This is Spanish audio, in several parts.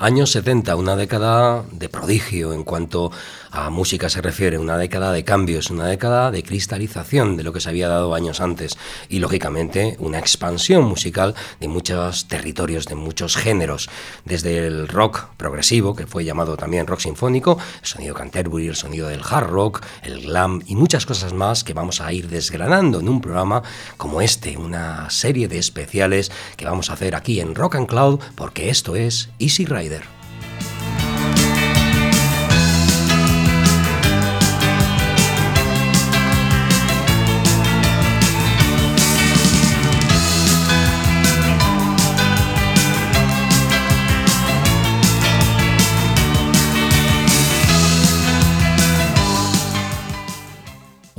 Años 70, una década de prodigio en cuanto a música se refiere, una década de cambios, una década de cristalización de lo que se había dado años antes y lógicamente una expansión musical de muchos territorios, de muchos géneros, desde el rock progresivo, que fue llamado también rock sinfónico, el sonido Canterbury, el sonido del hard rock, el glam y muchas cosas más que vamos a ir desgranando en un programa como este, una serie de especiales que vamos a hacer aquí en Rock and Cloud porque esto es Easy Rider.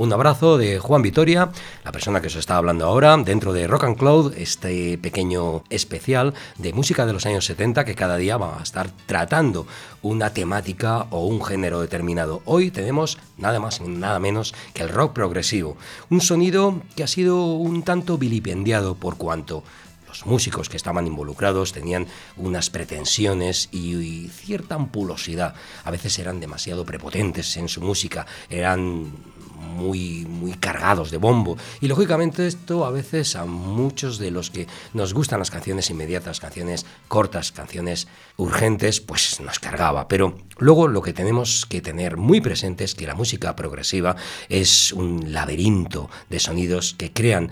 Un abrazo de Juan Vitoria, la persona que os está hablando ahora, dentro de Rock and Cloud, este pequeño especial de música de los años 70 que cada día va a estar tratando una temática o un género determinado. Hoy tenemos nada más y nada menos que el rock progresivo, un sonido que ha sido un tanto vilipendiado por cuanto los músicos que estaban involucrados tenían unas pretensiones y, cierta ampulosidad. A veces eran demasiado prepotentes en su música, eran muy, muy cargados de bombo. Y lógicamente esto a veces a muchos de los que nos gustan las canciones inmediatas, canciones cortas, canciones urgentes, pues nos cargaba. Pero luego lo que tenemos que tener muy presente es que la música progresiva es un laberinto de sonidos que crean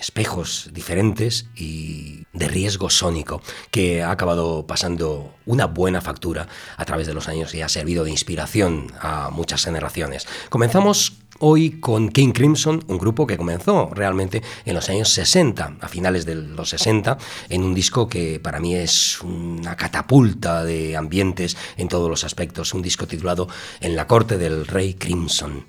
espejos diferentes y de riesgo sónico, que ha acabado pasando una buena factura a través de los años y ha servido de inspiración a muchas generaciones. Comenzamos hoy con King Crimson, un grupo que comenzó realmente en los años 60, a finales de los 60, en un disco que para mí es una catapulta de ambientes en todos los aspectos, un disco titulado En la corte del rey Crimson.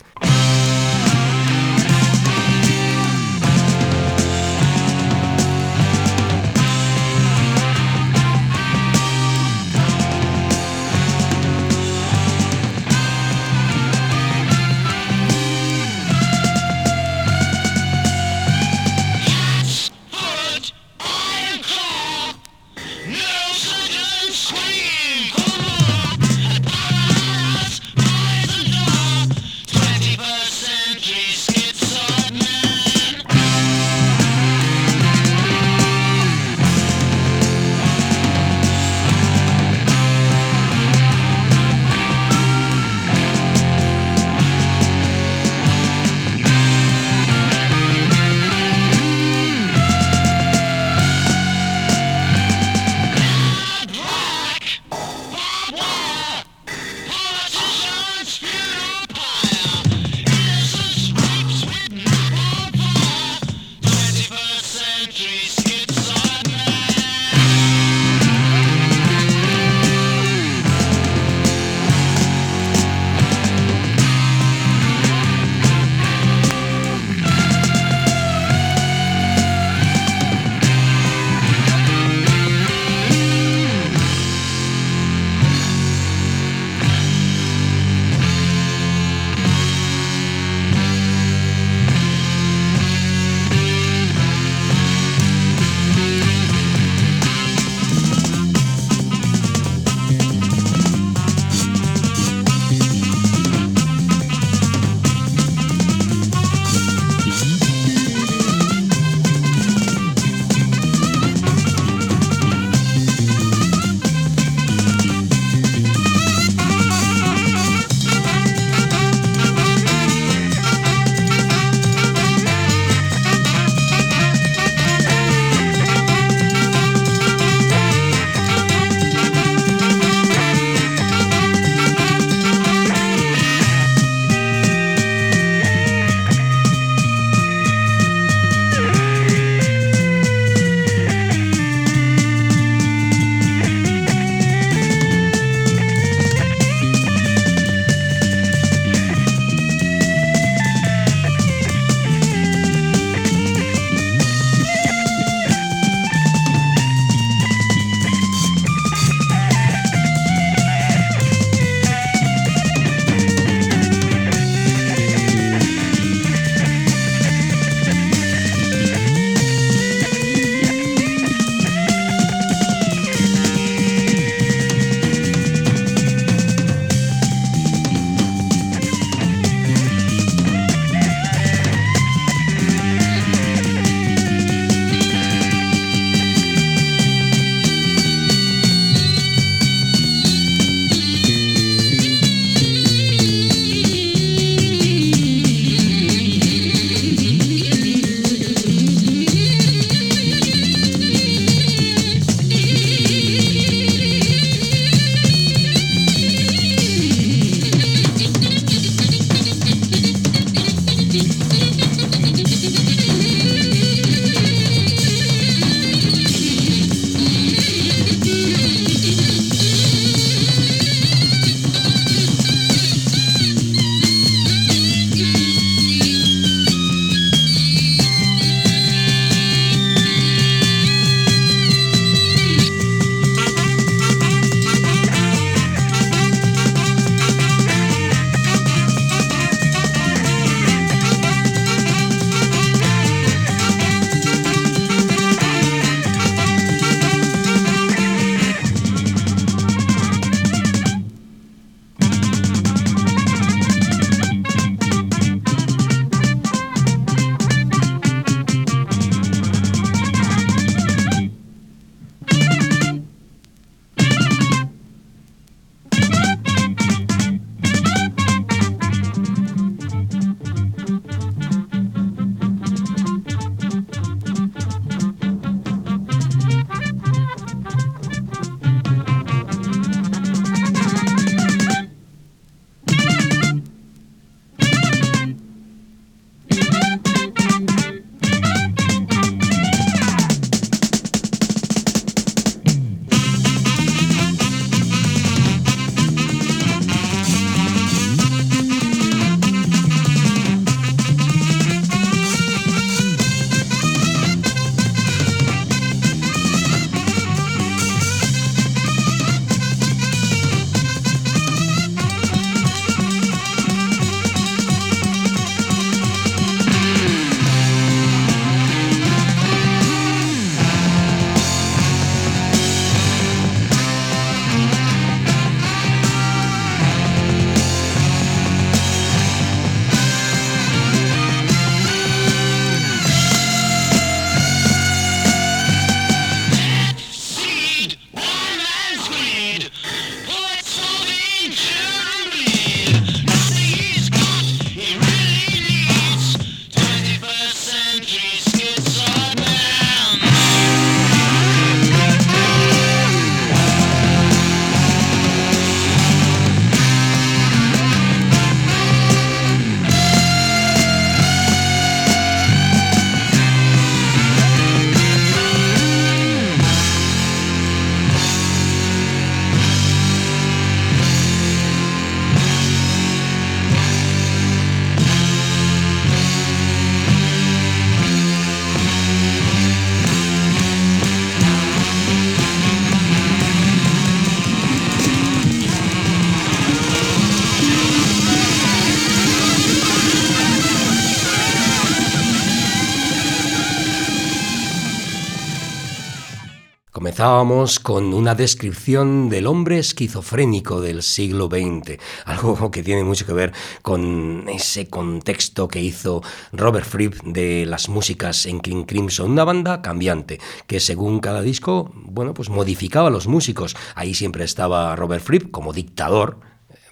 Comenzábamos con una descripción del hombre esquizofrénico del siglo XX, algo que tiene mucho que ver con ese contexto que hizo Robert Fripp de las músicas en King Crimson, una banda cambiante que según cada disco, bueno, pues modificaba los músicos. Ahí siempre estaba Robert Fripp como dictador,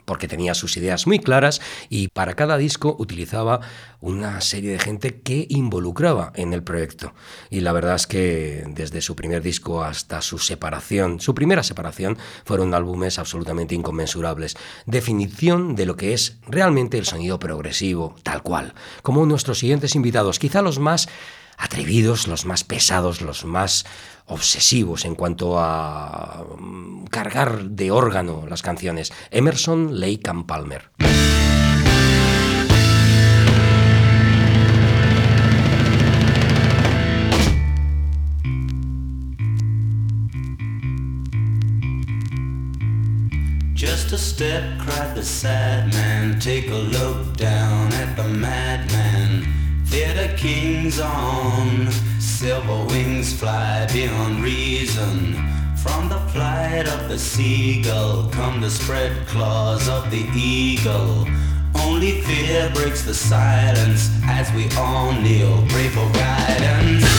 porque tenía sus ideas muy claras y para cada disco utilizaba una serie de gente que involucraba en el proyecto. Y la verdad es que desde su primer disco hasta su separación, su primera separación, fueron álbumes absolutamente inconmensurables. Definición de lo que es realmente el sonido progresivo, tal cual. Como nuestros siguientes invitados, quizá los más atrevidos, los más pesados, los más obsesivos en cuanto a mm, cargar de órgano las canciones. Emerson, Lake and Palmer. Just a step, cried the sad man. Take a look down at the madman. Theater kings on silver wings fly beyond reason. From the flight of the seagull come the spread claws of the eagle. Only fear breaks the silence as we all kneel, pray for guidance.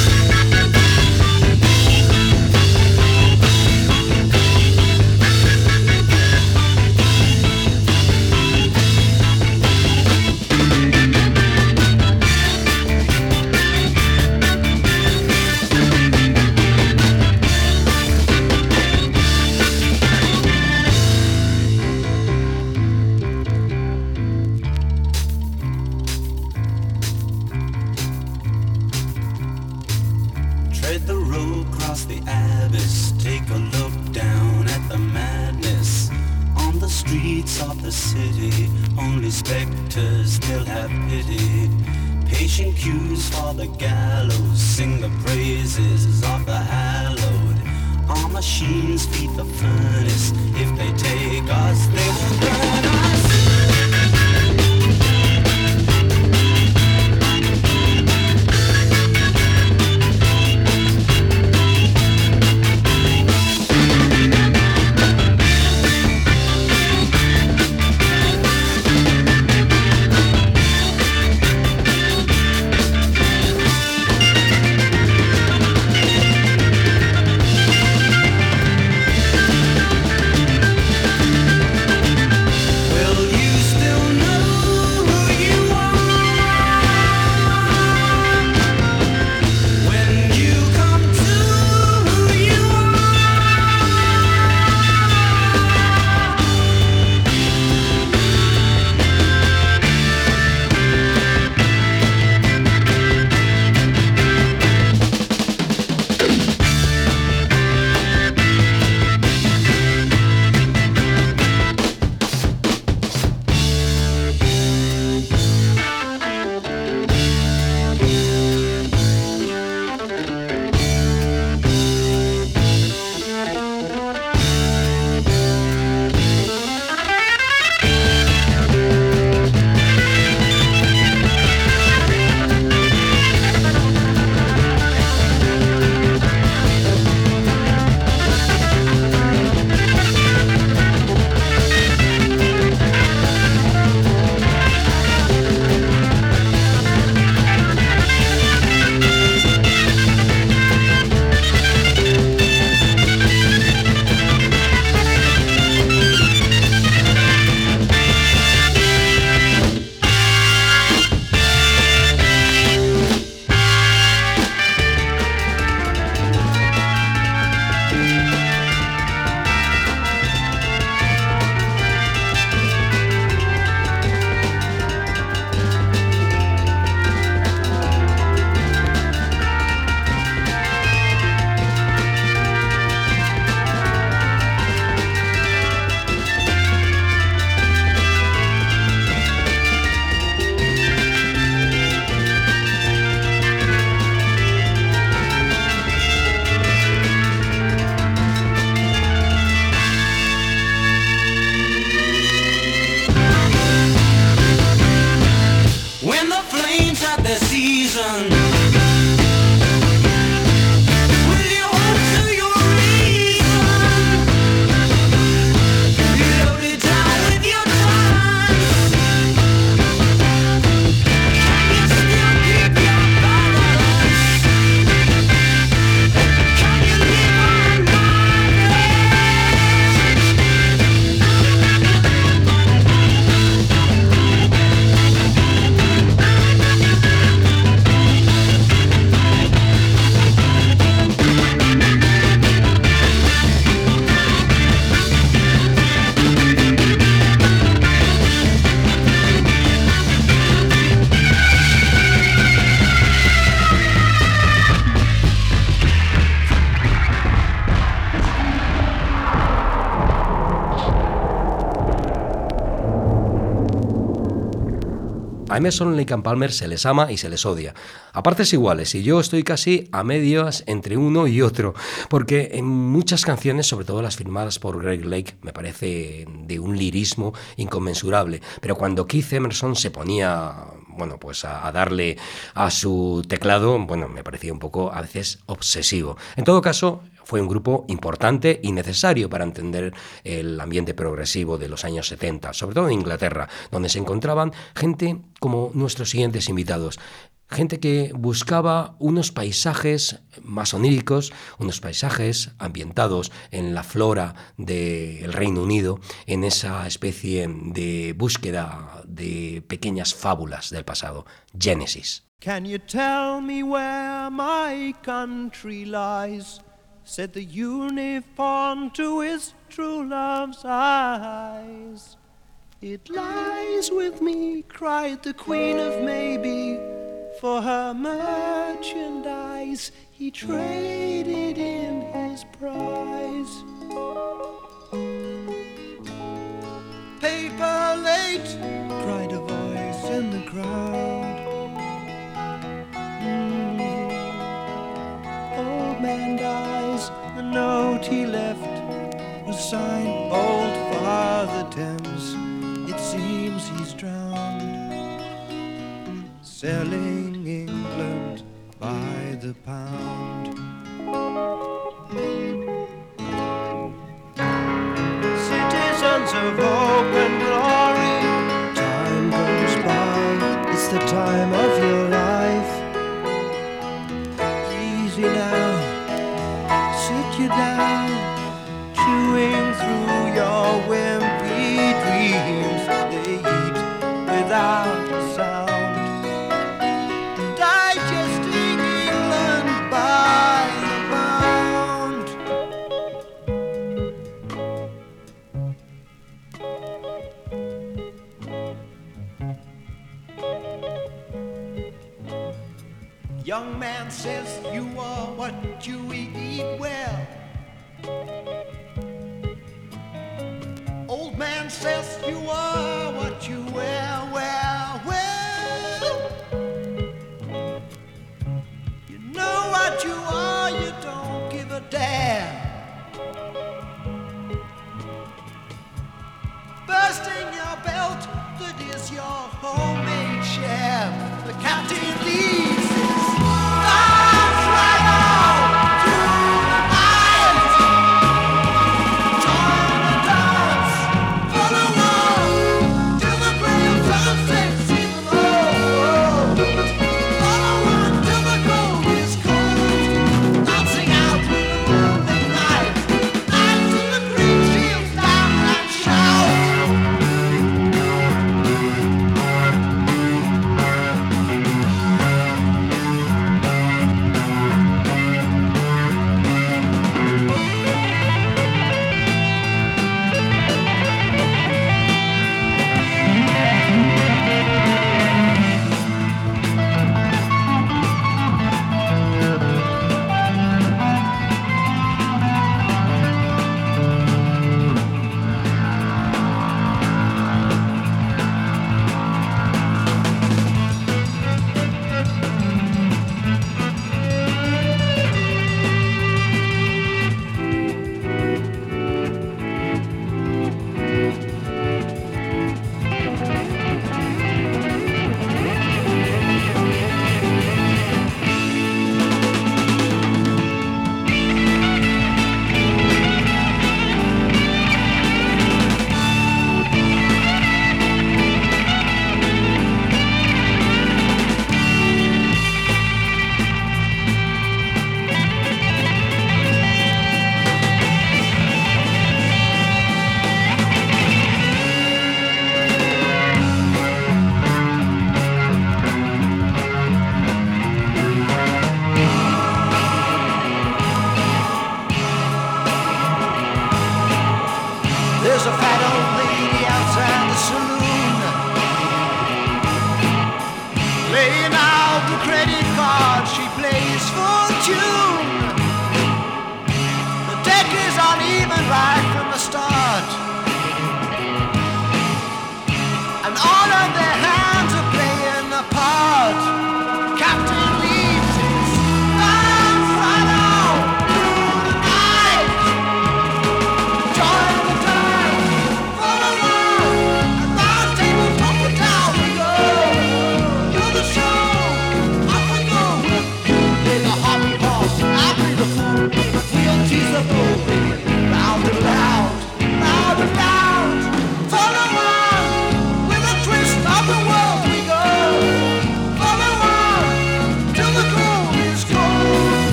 A Emerson, Lake and Palmer se les ama y se les odia. A partes iguales, y yo estoy casi a medias entre uno y otro, porque en muchas canciones, sobre todo las firmadas por Greg Lake, me parece de un lirismo inconmensurable. Pero cuando Keith Emerson se ponía bueno, pues a, darle a su teclado, bueno, me parecía un poco a veces obsesivo. En todo caso, fue un grupo importante y necesario para entender el ambiente progresivo de los años 70, sobre todo en Inglaterra, donde se encontraban gente como nuestros siguientes invitados gente que buscaba unos paisajes más oníricos, unos paisajes ambientados en la flora del Reino Unido, en esa especie de búsqueda de pequeñas fábulas del pasado. Genesis. Can you tell me where my country lies? Said the uniform to his true love's eyes. It lies with me, cried the Queen of Maybe. For her merchandise, he traded in his prize. Paper late, cried a voice in the crowd. Note he left was signed Old Father Thames. It seems he's drowned selling England by the pound. Citizens of hope and glory, time goes by, it's the time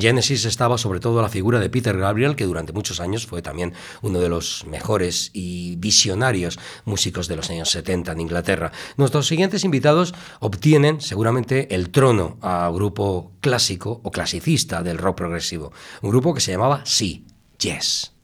En Genesis estaba sobre todo la figura de Peter Gabriel, que durante muchos años fue también uno de los mejores y visionarios músicos de los años 70 en Inglaterra. Nuestros siguientes invitados obtienen seguramente el trono a grupo clásico o clasicista del rock progresivo, un grupo que se llamaba Sí, Yes.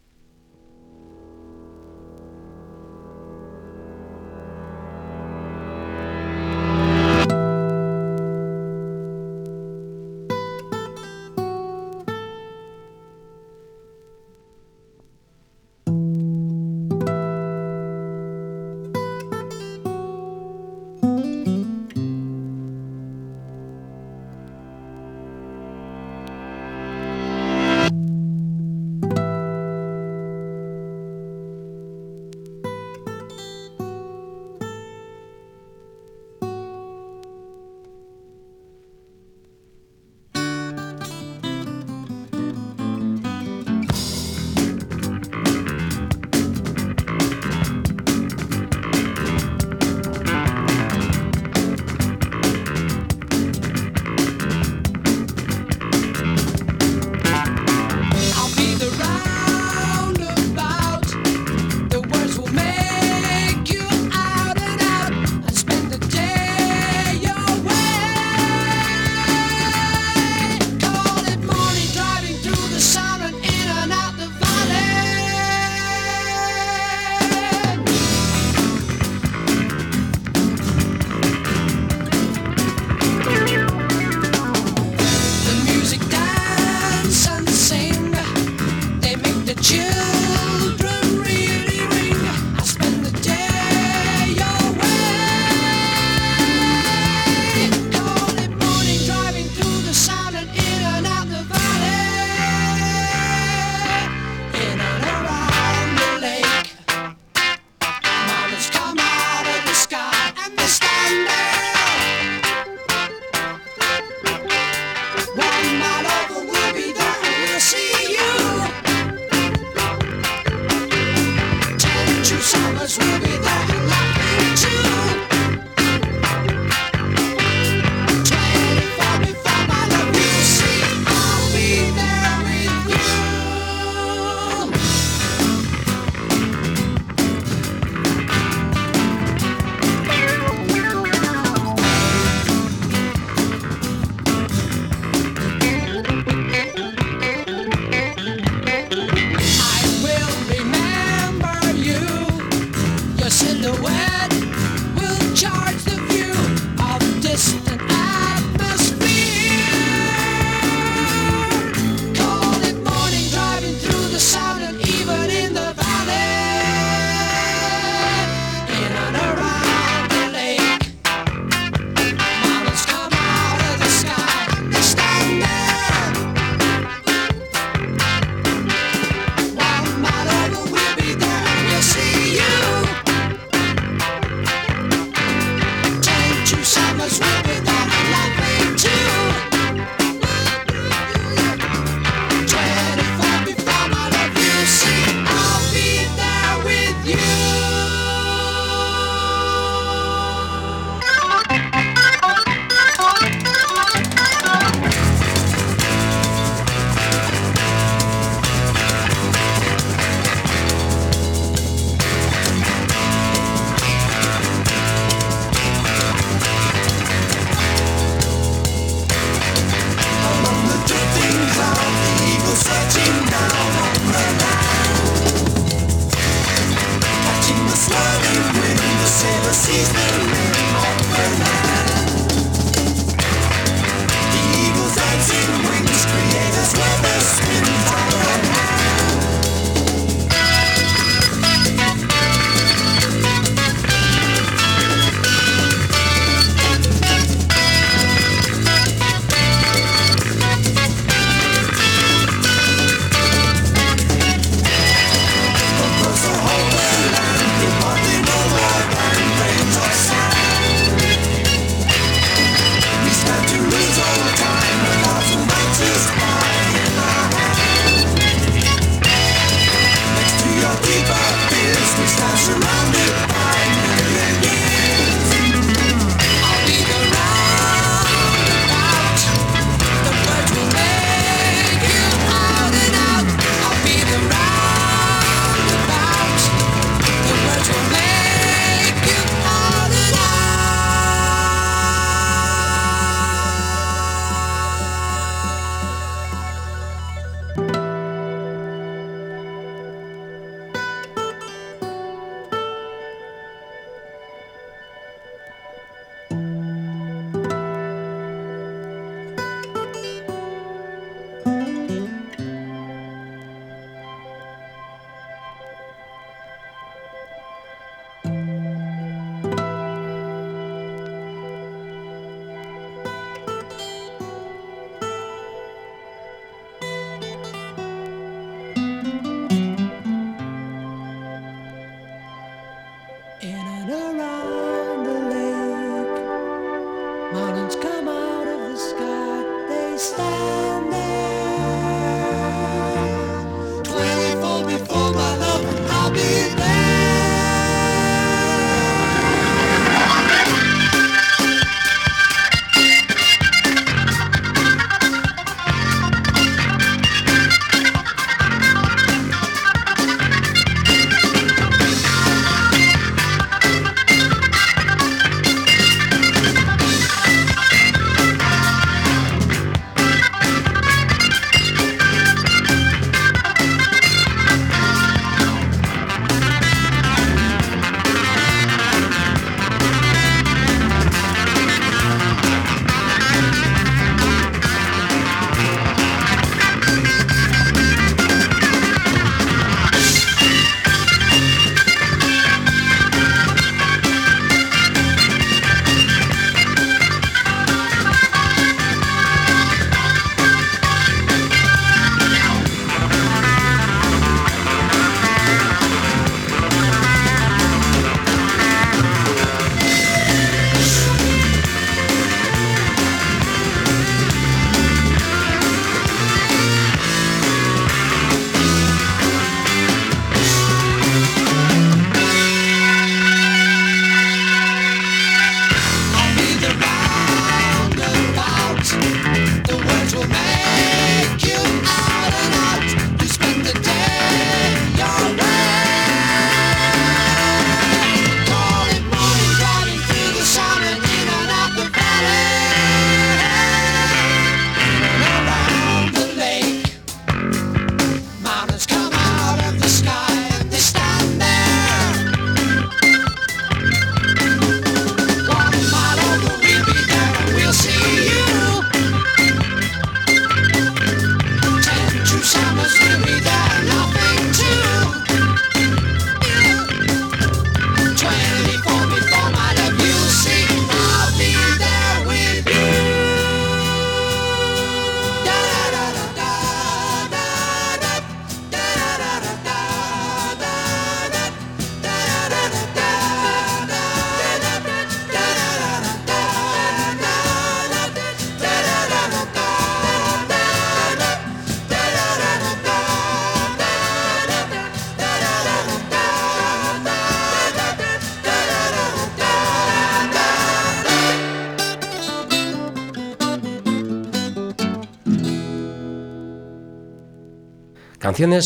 stand.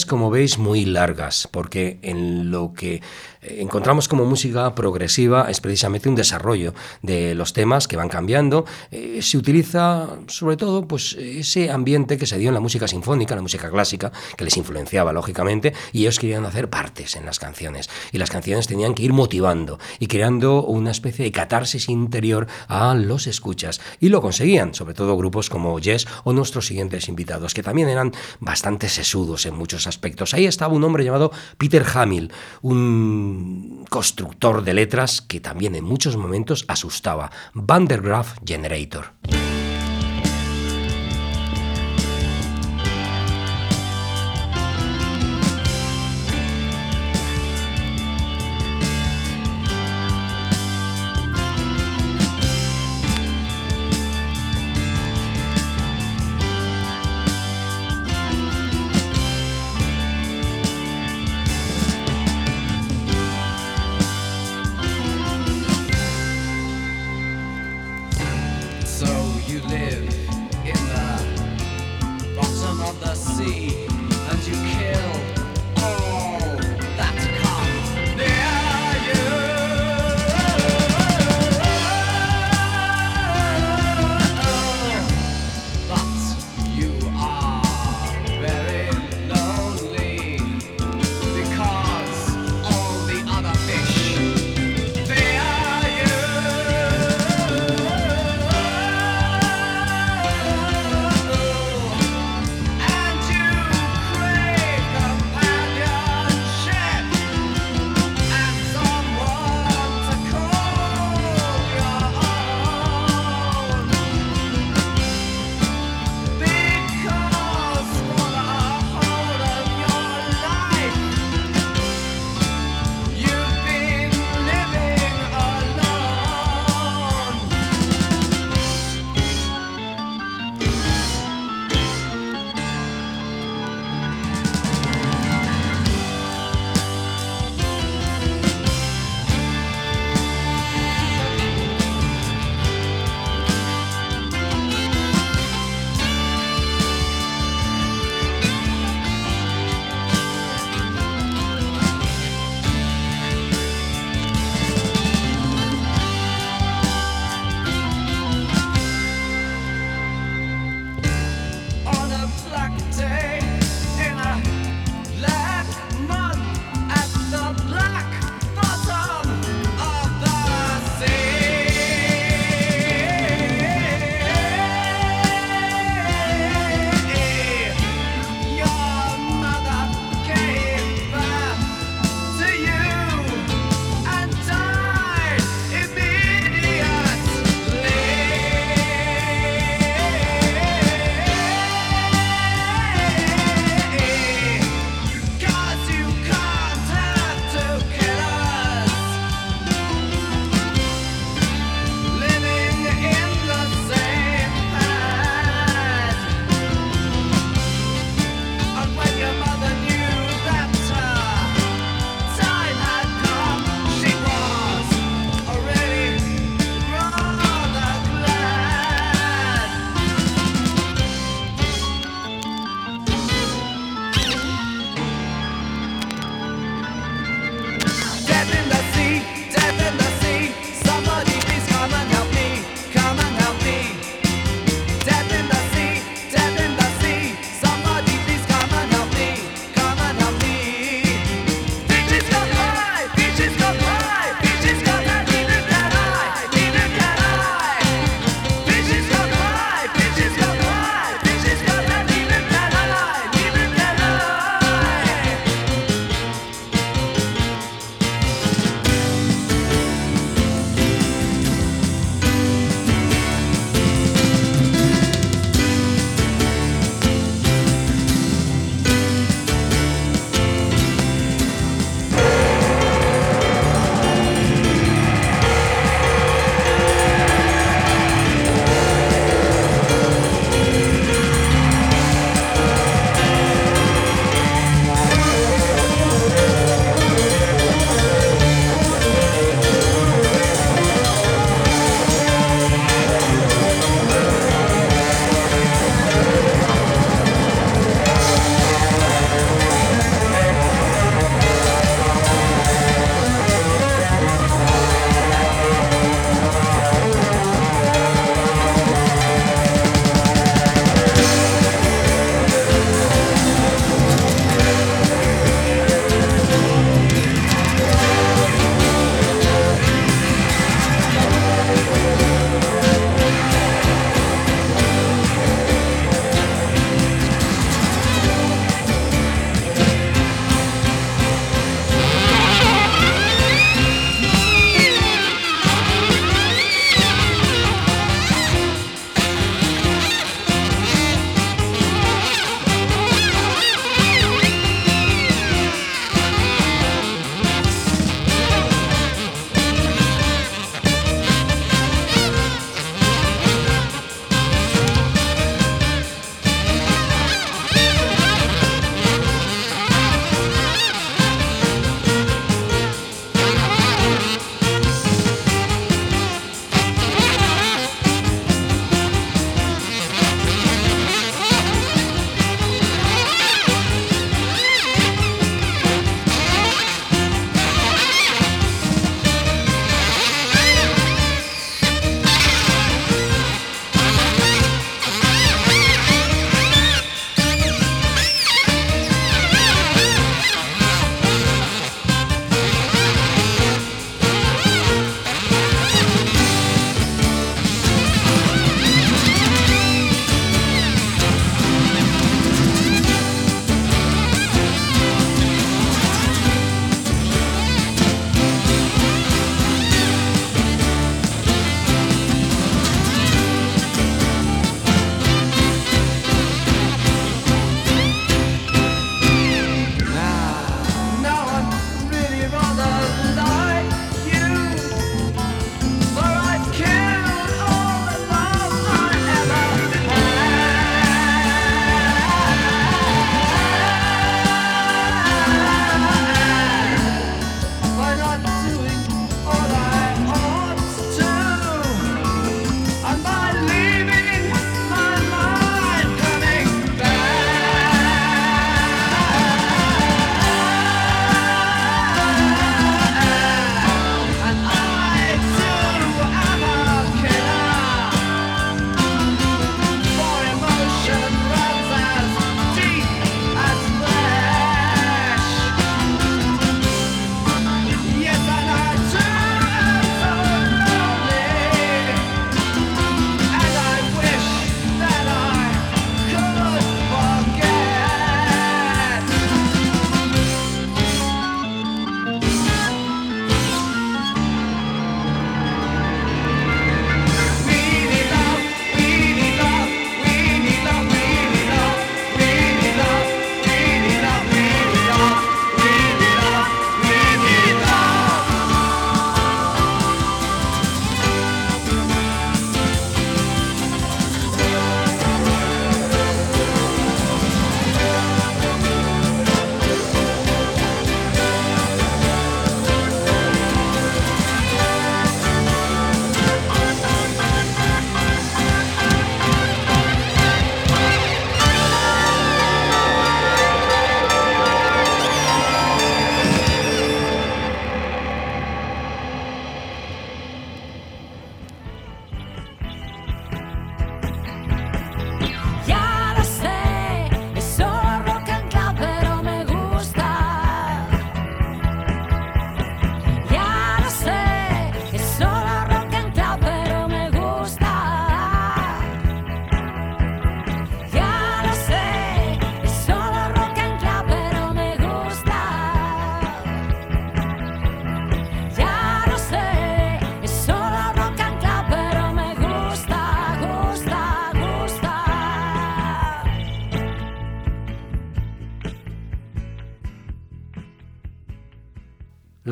Como veis, muy largas, porque en lo que encontramos como música progresiva es precisamente un desarrollo de los temas que van cambiando. Eh, se utiliza sobre todo pues, ese ambiente que se dio en la música sinfónica, la música clásica, que les influenciaba lógicamente, y ellos querían hacer partes en las canciones. Y las canciones tenían que ir motivando y creando una especie de catarsis interior a los escuchas. Y lo conseguían, sobre todo grupos como Yes o nuestros siguientes invitados, que también eran bastante sesudos en muchos aspectos. Ahí estaba un hombre llamado Peter Hamill, un constructor de letras que también en muchos momentos asustaba, Van der Graaf Generator.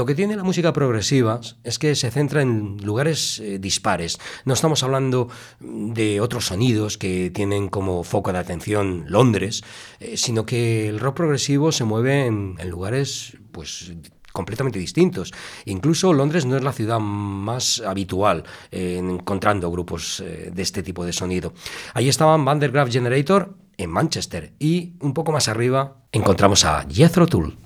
que tiene la música progresiva es que se centra en lugares eh, dispares. No estamos hablando de otros sonidos que tienen como foco de atención Londres, eh, sino que el rock progresivo se mueve en, en lugares pues completamente distintos. Incluso Londres no es la ciudad más habitual eh, encontrando grupos eh, de este tipo de sonido. Ahí estaban Vandergraaf Generator en Manchester y un poco más arriba encontramos a Jethro Tull.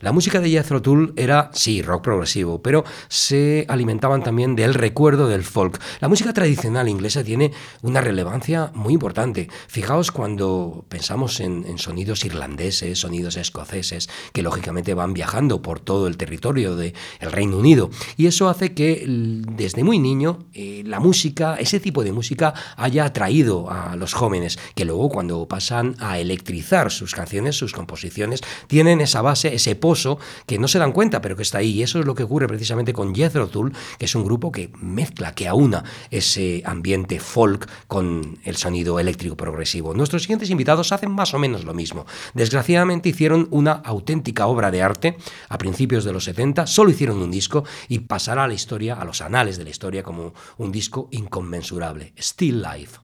La música de Jethro Tull era, sí, rock progresivo, pero se alimentaban también del recuerdo del folk. La música tradicional inglesa tiene una relevancia muy importante. Fijaos cuando pensamos en, en sonidos irlandeses, sonidos escoceses, que lógicamente van viajando por todo el territorio del Reino Unido. Y eso hace que desde muy niño eh, la música, ese tipo de música, haya atraído a los jóvenes, que luego cuando pasan a electrizar sus canciones, sus composiciones, tienen esa base, ese que no se dan cuenta, pero que está ahí. Y eso es lo que ocurre precisamente con Jethro Tull, que es un grupo que mezcla, que aúna ese ambiente folk con el sonido eléctrico progresivo. Nuestros siguientes invitados hacen más o menos lo mismo. Desgraciadamente hicieron una auténtica obra de arte a principios de los 70, solo hicieron un disco y pasará a la historia, a los anales de la historia, como un disco inconmensurable, Still Life.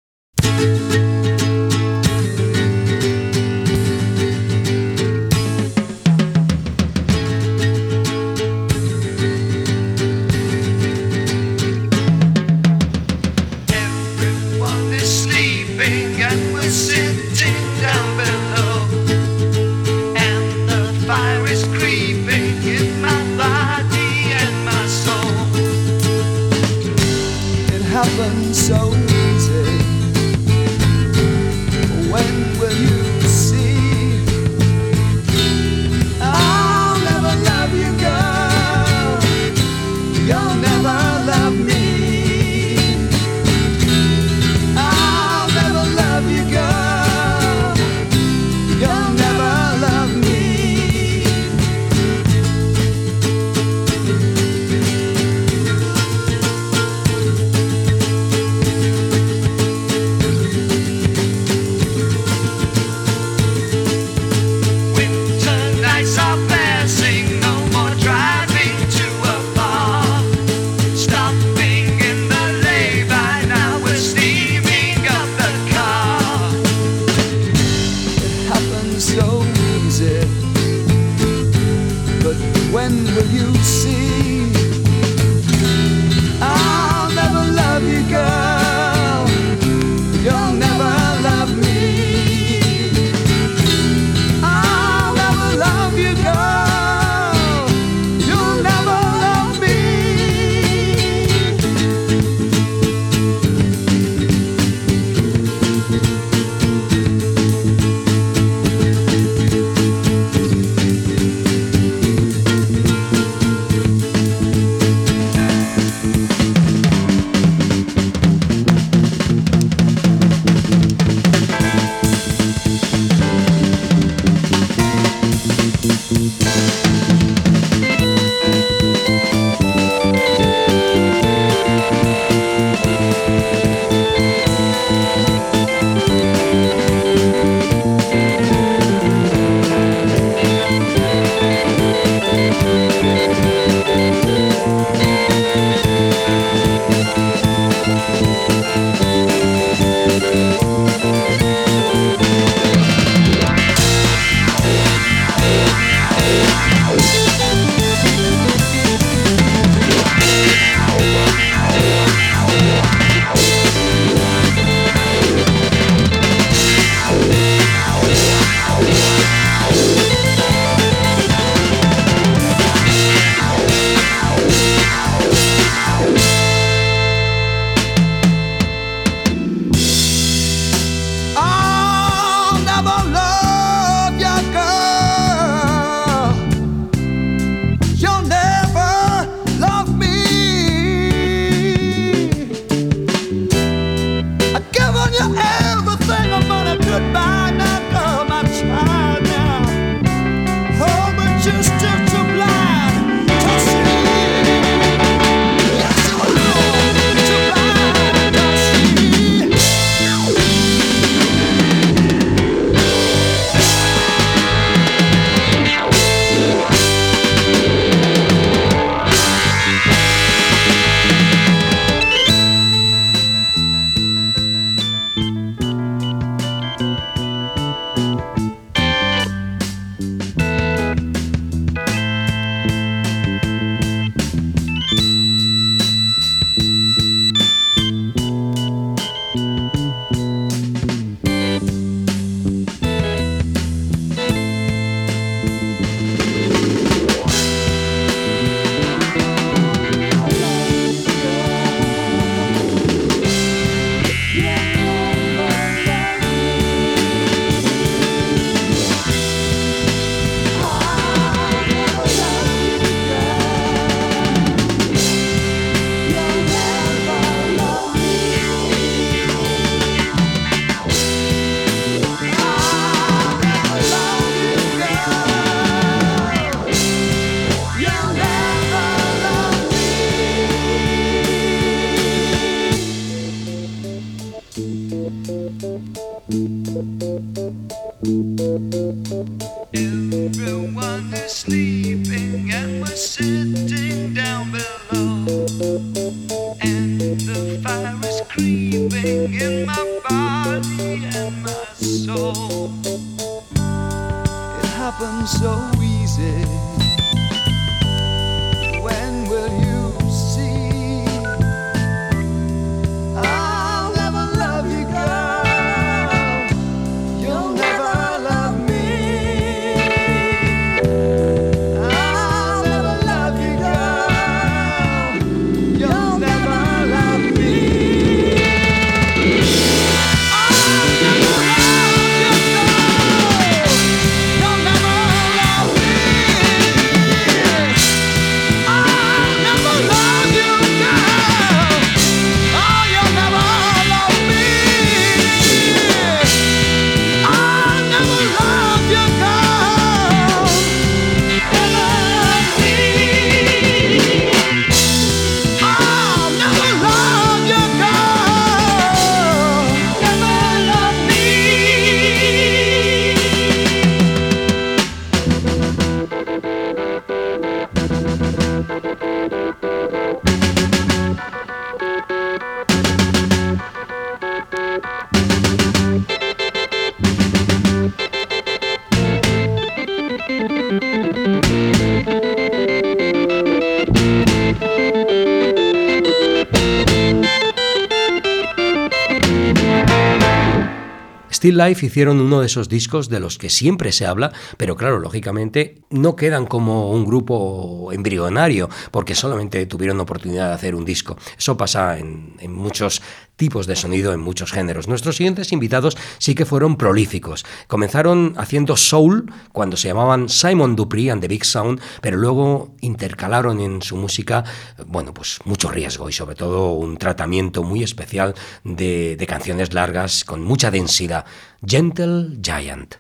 Still Life hicieron uno de esos discos de los que siempre se habla, pero claro, lógicamente no quedan como un grupo embrionario, porque solamente tuvieron oportunidad de hacer un disco. Eso pasa en, en muchos tipos de sonido, en muchos géneros. Nuestros siguientes invitados sí que fueron prolíficos. Comenzaron haciendo soul cuando se llamaban Simon Dupree and the Big Sound, pero luego intercalaron en su música, bueno, pues mucho riesgo y sobre todo un tratamiento muy especial de, de canciones largas con mucha densidad. Gentle Giant.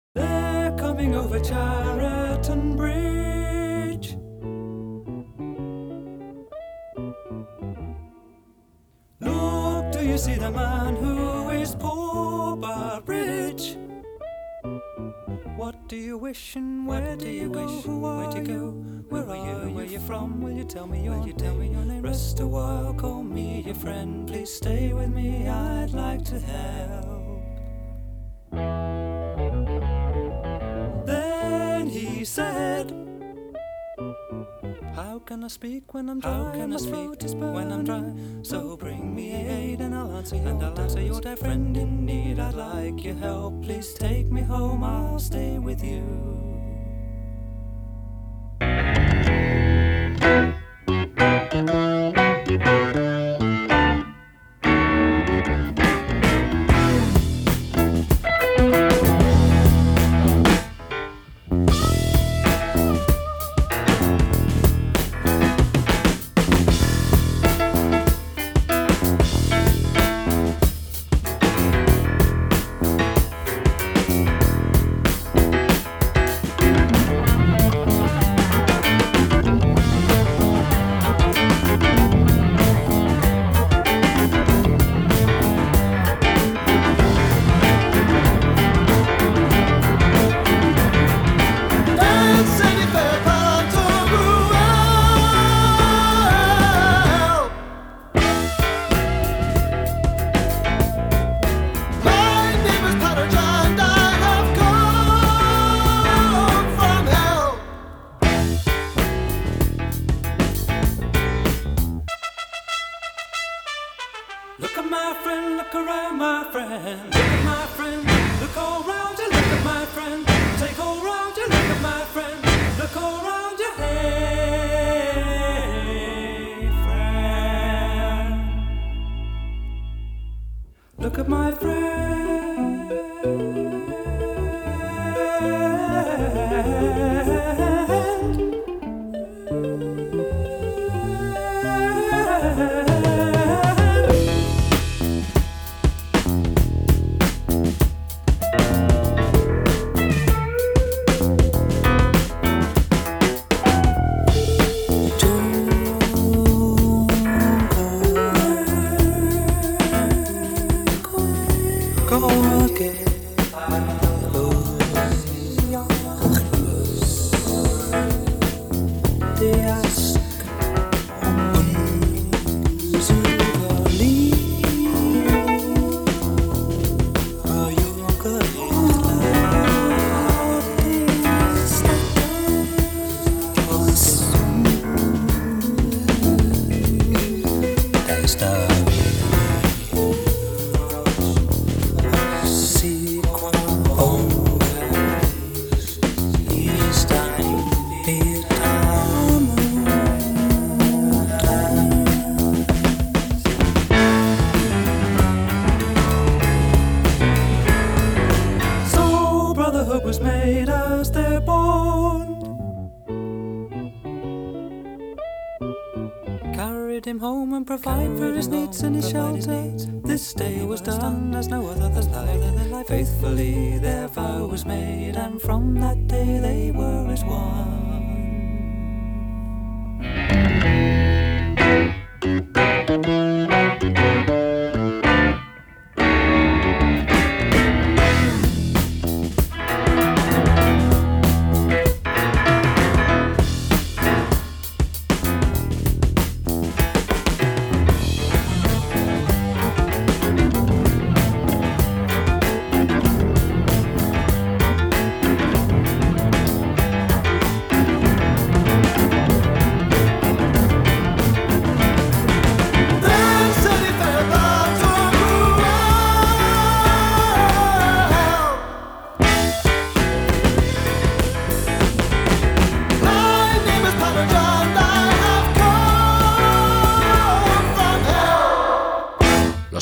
You see the man who is poor but rich? What do you wish and where do you go? Who are you? Go? Where are you? Where you from? Will you tell me your Will you tell me your name? Rest a while, call me your friend. Please stay with me. I'd like to help. Then he said, How can I speak when I'm dry? How can I speak when I'm dry? So bring me aid and I'll answer your and I'll answer your dear friend in need. I'd like your help. Please take me home. I'll stay with you.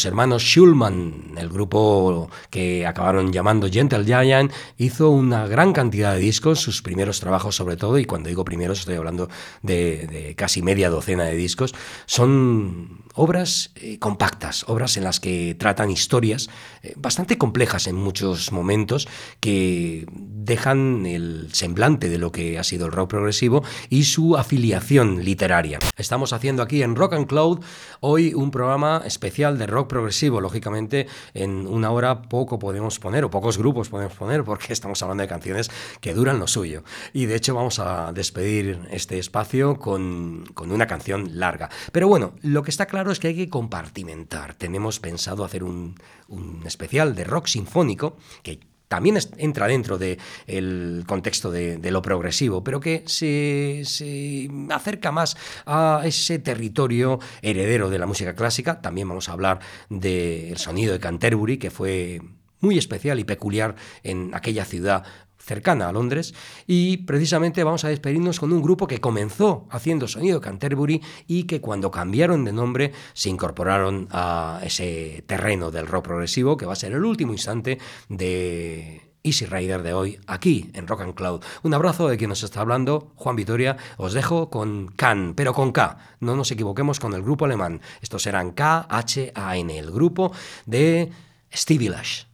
Hermanos Schulman, el grupo que acabaron llamando Gentle Giant, hizo una gran cantidad de discos, sus primeros trabajos sobre todo, y cuando digo primeros estoy hablando de, de casi media docena de discos, son obras eh, compactas, obras en las que tratan historias eh, bastante complejas en muchos momentos que dejan el semblante de lo que ha sido el rock progresivo y su afiliación literaria. Estamos haciendo aquí en Rock and Cloud hoy un programa especial de rock progresivo. Lógicamente, en una hora poco podemos poner, o pocos grupos podemos poner, porque estamos hablando de canciones que duran lo suyo. Y de hecho, vamos a despedir este espacio con, con una canción larga. Pero bueno, lo que está claro es que hay que Tenemos pensado hacer un, especial de rock sinfónico que también entra dentro del contexto de, de lo progresivo, pero que se, se acerca más a ese territorio heredero de la música clásica. También vamos a hablar del sonido de Canterbury, que fue muy especial y peculiar en aquella ciudad cercana a Londres y precisamente vamos a despedirnos con un grupo que comenzó haciendo sonido Canterbury y que cuando cambiaron de nombre se incorporaron a ese terreno del rock progresivo que va a ser el último instante de Easy Rider de hoy aquí en Rock and Cloud. Un abrazo de quien nos está hablando, Juan Vitoria. Os dejo con Can, pero con K. No nos equivoquemos con el grupo alemán. Estos serán K-H-A-N, el grupo de Stevie Lash.